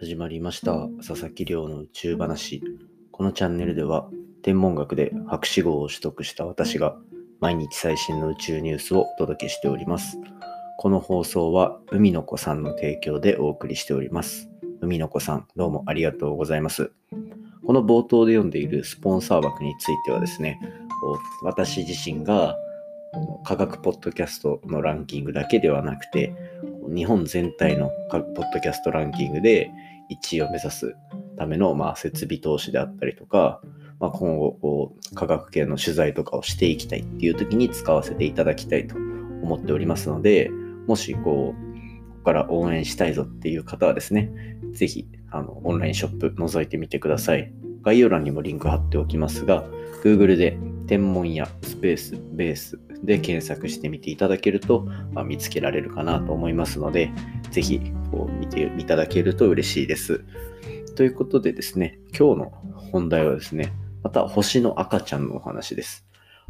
始まりました。佐々木亮の宇宙話。このチャンネルでは天文学で博士号を取得した私が毎日最新の宇宙ニュースをお届けしております。この放送は海の子さんの提供でお送りしております。海の子さんどうもありがとうございます。この冒頭で読んでいるスポンサー枠についてはですね私自身が科学ポッドキャストのランキングだけではなくて日本全体のポッドキャストランキングで1位を目指すための、まあ、設備投資であったりとか、まあ、今後こう科学系の取材とかをしていきたいっていう時に使わせていただきたいと思っておりますのでもしこうここから応援したいぞっていう方はですね是非あのオンラインショップ覗いてみてください。概要欄にもリンク貼っておきますが Google で天文やスペースベースで検索してみていただけると、まあ、見つけられるかなと思いますので、ぜひこう見ていただけると嬉しいです。ということでですね、今日の本題はですね、また星の赤ちゃんのお話です。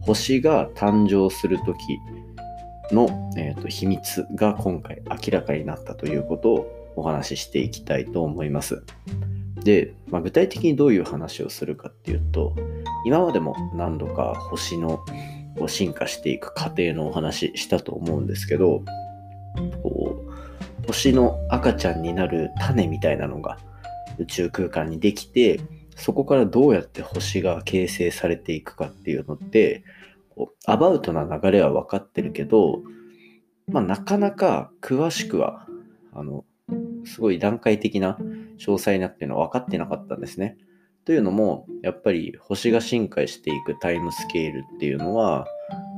星が誕生するときの、えーと、秘密が今回明らかになったということをお話ししていきたいと思います。で、まあ、具体的にどういう話をするかっていうと、今までも何度か星の進化していく過程のお話したと思うんですけどこう星の赤ちゃんになる種みたいなのが宇宙空間にできてそこからどうやって星が形成されていくかっていうのってアバウトな流れは分かってるけど、まあ、なかなか詳しくはあのすごい段階的な詳細なっていうのは分かってなかったんですね。というのも、やっぱり星が進化していくタイムスケールっていうのは、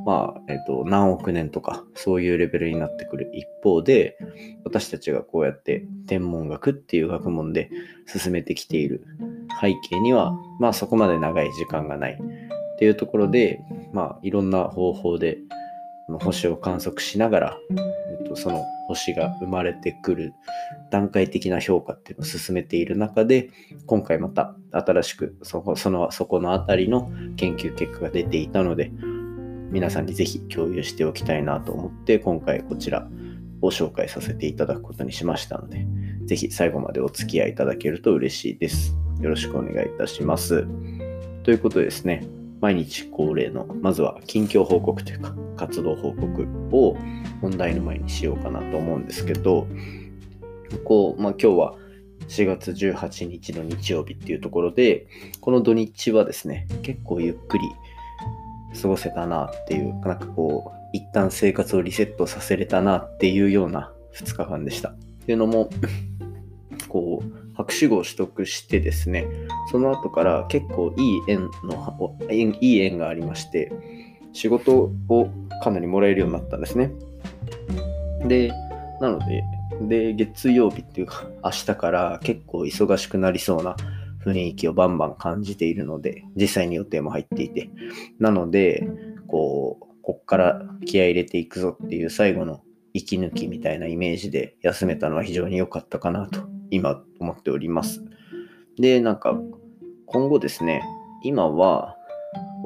まあ、えっと、何億年とか、そういうレベルになってくる。一方で、私たちがこうやって天文学っていう学問で進めてきている。背景には、まあそこまで長い時間がない。っていうところで、まあいろんな方法で星を観測しながら、えっと、その星が生まれてくる段階的な評価っていうのを進めている中で、今回また新しくそこそのそこのあたりの研究結果が出ていたので、皆さんにぜひ共有しておきたいなと思って、今回こちらを紹介させていただくことにしましたので、ぜひ最後までお付き合いいただけると嬉しいです。よろしくお願いいたします。ということでですね、毎日恒例の、まずは近況報告というか、活動報告を本題の前にしようかなと思うんですけど、こう、まあ、今日は4月18日の日曜日っていうところで、この土日はですね、結構ゆっくり過ごせたなっていう、なんかこう、一旦生活をリセットさせれたなっていうような2日間でした。っていうのも、こう、博士号を取得してですね、その後から結構いい縁の、いい縁がありまして、仕事をかなりもらえるようになったんですね。で、なので、で、月曜日っていうか、明日から結構忙しくなりそうな雰囲気をバンバン感じているので、実際に予定も入っていて。なので、こう、こっから気合入れていくぞっていう最後の息抜きみたいなイメージで休めたのは非常に良かったかなと今思っております。で、なんか今後ですね、今は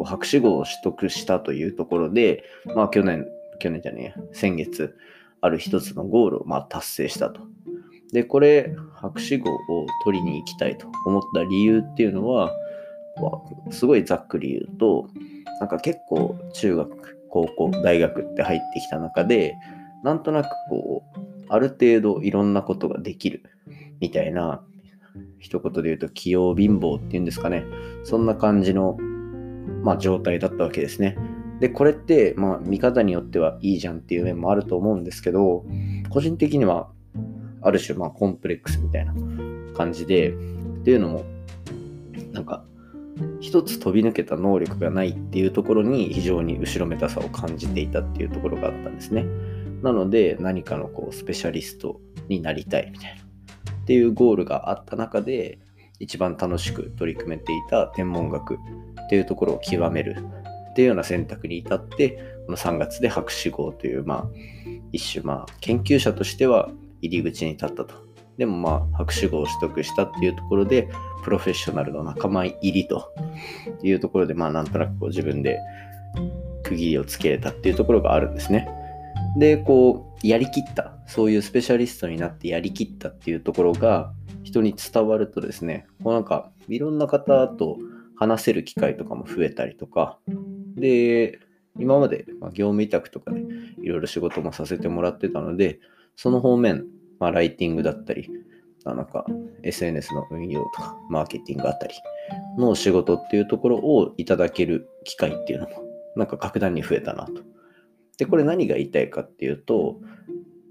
博士号を取得したというところで、まあ去年、去年じゃねえ、先月、ある一つのゴールをま達成したと。で、これ、博士号を取りに行きたいと思った理由っていうのは、すごいざっくり言うと、なんか結構中学、高校、大学って入ってきた中で、なんとなくこう、ある程度いろんなことができるみたいな、一言で言うと器用貧乏っていうんですかね。そんな感じの、まあ、状態だったわけですね。で、これって、まあ、見方によってはいいじゃんっていう面もあると思うんですけど、個人的には、ある種、まあ、コンプレックスみたいな感じで、っていうのも、なんか、一つ飛び抜けた能力がないっていうところに非常に後ろめたさを感じていたっていうところがあったんですね。なので、何かのこう、スペシャリストになりたいみたいな、っていうゴールがあった中で、一番楽しく取り組めていた天文学っていうところを極めるっていうような選択に至って、この3月で博士号という、まあ、一種、まあ、研究者としては入り口に立ったと。でもまあ、博士号を取得したっていうところで、プロフェッショナルの仲間入りというところで、まあ、なんとなくこう自分で区切りをつけれたっていうところがあるんですね。で、こう、やりきった、そういうスペシャリストになってやりきったっていうところが、人に伝わるとですね、こうなんかいろんな方と話せる機会とかも増えたりとか、で、今まで業務委託とかでいろいろ仕事もさせてもらってたので、その方面、まあ、ライティングだったり、なんか SNS の運用とか、マーケティングあたりの仕事っていうところをいただける機会っていうのも、なんか格段に増えたなと。で、これ何が言いたいかっていうと、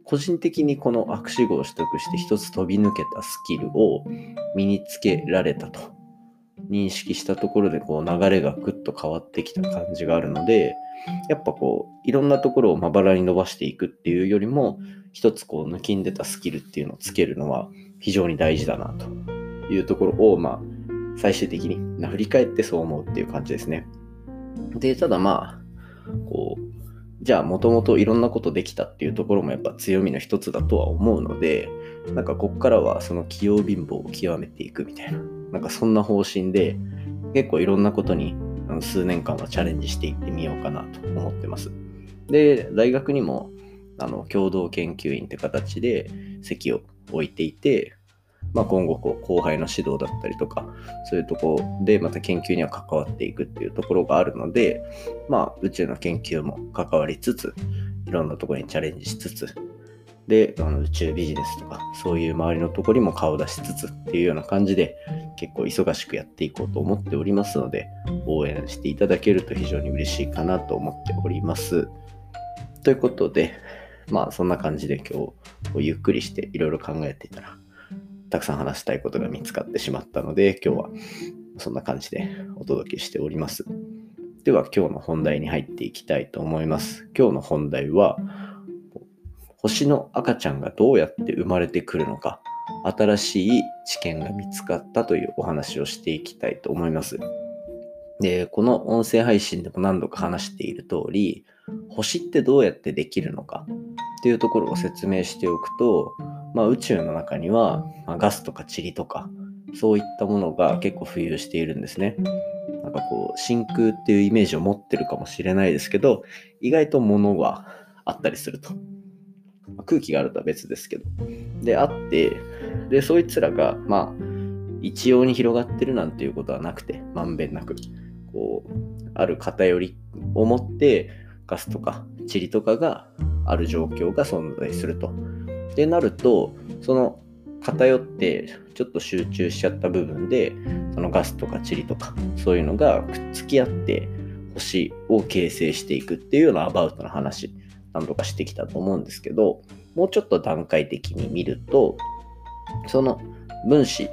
個人的にこの悪視号を取得して一つ飛び抜けたスキルを身につけられたと認識したところでこう流れがぐっと変わってきた感じがあるので、やっぱこういろんなところをまばらに伸ばしていくっていうよりも、一つこう抜きんでたスキルっていうのをつけるのは非常に大事だなというところを、まあ、最終的に振り返ってそう思うっていう感じですね。で、ただまあ、こう、じゃあもともといろんなことできたっていうところもやっぱ強みの一つだとは思うので、なんかこっからはその器用貧乏を極めていくみたいな、なんかそんな方針で結構いろんなことに数年間はチャレンジしていってみようかなと思ってます。で、大学にもあの共同研究員って形で席を置いていて、まあ、今後こう後輩の指導だったりとかそういうとこでまた研究には関わっていくっていうところがあるので、まあ、宇宙の研究も関わりつついろんなところにチャレンジしつつであの宇宙ビジネスとかそういう周りのところにも顔を出しつつっていうような感じで結構忙しくやっていこうと思っておりますので応援していただけると非常に嬉しいかなと思っております。ということでまあそんな感じで今日ゆっくりしていろいろ考えていたらたくさん話したいことが見つかってしまったので今日はそんな感じでお届けしております。では今日の本題に入っていきたいと思います。今日の本題は星の赤ちゃんがどうやって生まれてくるのか新しい知見が見つかったというお話をしていきたいと思います。で、この音声配信でも何度か話している通り、星ってどうやってできるのか？っていうところを説明しておくと、まあ、宇宙の中には、まあ、ガスとか塵とかそういったものが結構浮遊しているんですね。なんかこう真空っていうイメージを持ってるかもしれないですけど意外と物はあったりすると。まあ、空気があるとは別ですけど。であってでそいつらがまあ一様に広がってるなんていうことはなくてまんべんなくこうある偏りを持ってガスとか塵とかがある状況が存在すると。でなるとその偏ってちょっと集中しちゃった部分でそのガスとか塵とかそういうのがくっつき合って星を形成していくっていうようなアバウトな話何度かしてきたと思うんですけどもうちょっと段階的に見るとその分子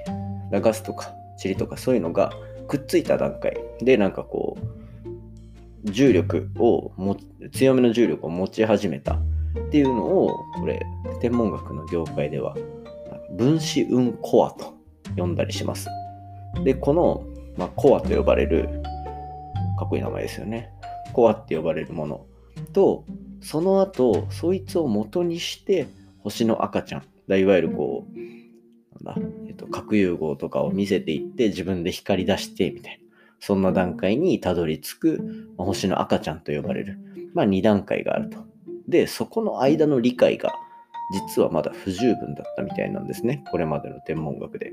ガスとか塵とかそういうのがくっついた段階でなんかこう重力をも強めの重力を持ち始めたっていうのをこれ天文学の業界では分子運コアと呼んだりします。でこの、まあ、コアと呼ばれるかっこいい名前ですよね。コアって呼ばれるものとその後そいつを元にして星の赤ちゃんいわゆるこうなんだ、えっと、核融合とかを見せていって自分で光り出してみたいなそんな段階にたどり着く、まあ、星の赤ちゃんと呼ばれる、まあ、2段階があると。で、そこの間の理解が実はまだ不十分だったみたいなんですね。これまでの天文学で。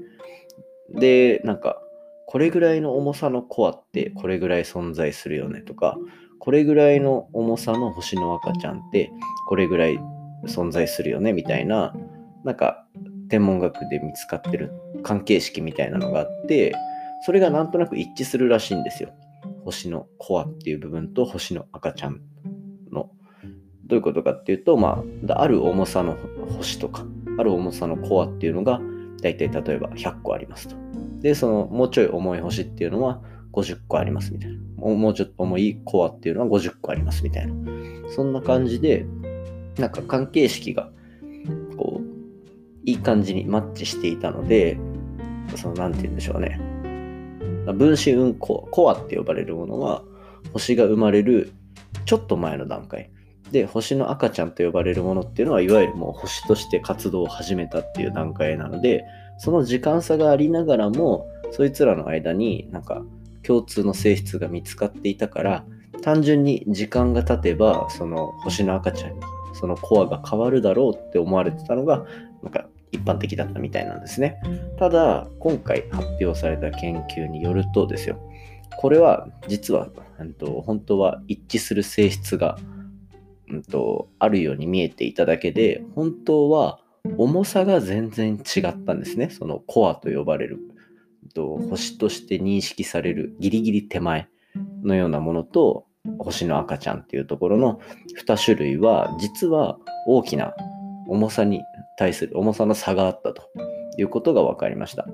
で、なんか、これぐらいの重さのコアってこれぐらい存在するよねとか、これぐらいの重さの星の赤ちゃんってこれぐらい存在するよねみたいな、なんか天文学で見つかってる関係式みたいなのがあって、それがなんとなく一致するらしいんですよ。星のコアっていう部分と星の赤ちゃんの。どういうことかっていうと、まあ、ある重さの星とか、ある重さのコアっていうのが、だいたい例えば100個ありますと。で、そのもうちょい重い星っていうのは50個ありますみたいな。もうちょっと重いコアっていうのは50個ありますみたいな。そんな感じで、なんか関係式が、こう、いい感じにマッチしていたので、その、なんて言うんでしょうね。分子運行、コアって呼ばれるものは、星が生まれるちょっと前の段階。で、星の赤ちゃんと呼ばれるものっていうのは、いわゆるもう星として活動を始めたっていう段階なので、その時間差がありながらも、そいつらの間になんか共通の性質が見つかっていたから、単純に時間が経てば、その星の赤ちゃんにそのコアが変わるだろうって思われてたのが、なんか一般的だったみたいなんですね。ただ、今回発表された研究によるとですよ、これは実は、うんと、本当は一致する性質が、うんと、あるように見えていただけで、本当は重さが全然違ったんですね。そのコアと呼ばれる、と星として認識されるギリギリ手前のようなものと、星の赤ちゃんっていうところの2種類は、実は大きな重さに対する重さの差があったということが分かりました。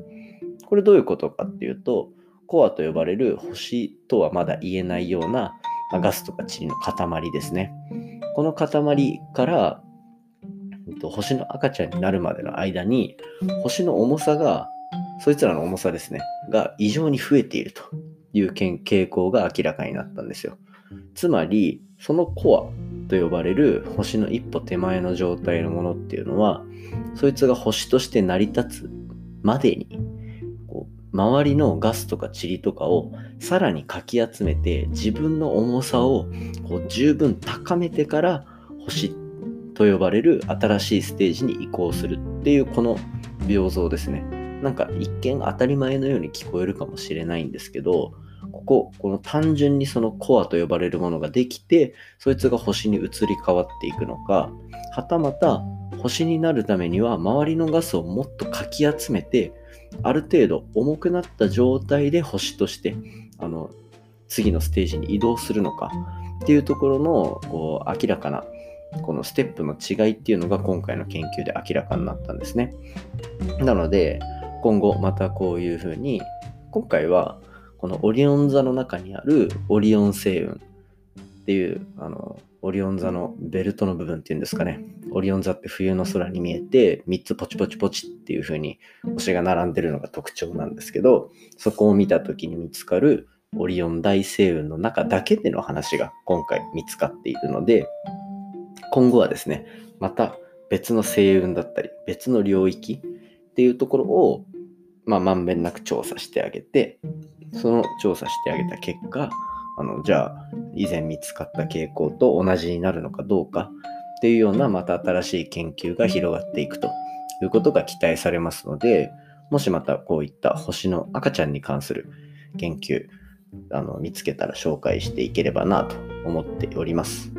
これどういうことかっていうと、コアと呼ばれる星とはまだ言えないようなガスとか塵の塊ですね。この塊から星の赤ちゃんになるまでの間に星の重さがそいつらの重さですねが異常に増えているという傾向が明らかになったんですよ。つまりそのコアと呼ばれる星の一歩手前の状態のものっていうのはそいつが星として成り立つまでにこう周りのガスとか塵とかをさらにかき集めて自分の重さをこう十分高めてから星と呼ばれる新しいステージに移行するっていうこの病像ですね。なんか一見当たり前のように聞こえるかもしれないんですけどここ、この単純にそのコアと呼ばれるものができて、そいつが星に移り変わっていくのか、はたまた星になるためには周りのガスをもっとかき集めて、ある程度重くなった状態で星としてあの次のステージに移動するのかっていうところのこう明らかなこのステップの違いっていうのが今回の研究で明らかになったんですね。なので今後またこういうふうに今回はこのオリオン座の中にあるオリオン星雲っていうあのオリオン座のベルトの部分っていうんですかね。オリオン座って冬の空に見えて3つポチポチポチっていう風に星が並んでるのが特徴なんですけどそこを見た時に見つかるオリオン大星雲の中だけでの話が今回見つかっているので今後はですねまた別の星雲だったり別の領域っていうところをまあ、まんべんなく調査してあげてその調査してあげた結果、あの、じゃあ、以前見つかった傾向と同じになるのかどうかっていうような、また新しい研究が広がっていくということが期待されますので、もしまたこういった星の赤ちゃんに関する研究、あの見つけたら紹介していければなと思っております。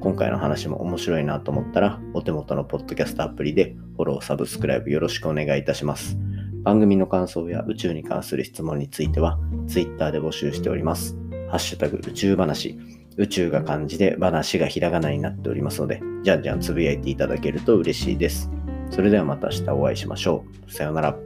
今回の話も面白いなと思ったら、お手元のポッドキャストアプリでフォロー、サブスクライブよろしくお願いいたします。番組の感想や宇宙に関する質問については Twitter で募集しております。ハッシュタグ宇宙話。宇宙が漢字で話がひらがなになっておりますので、じゃんじゃんつぶやいていただけると嬉しいです。それではまた明日お会いしましょう。さようなら。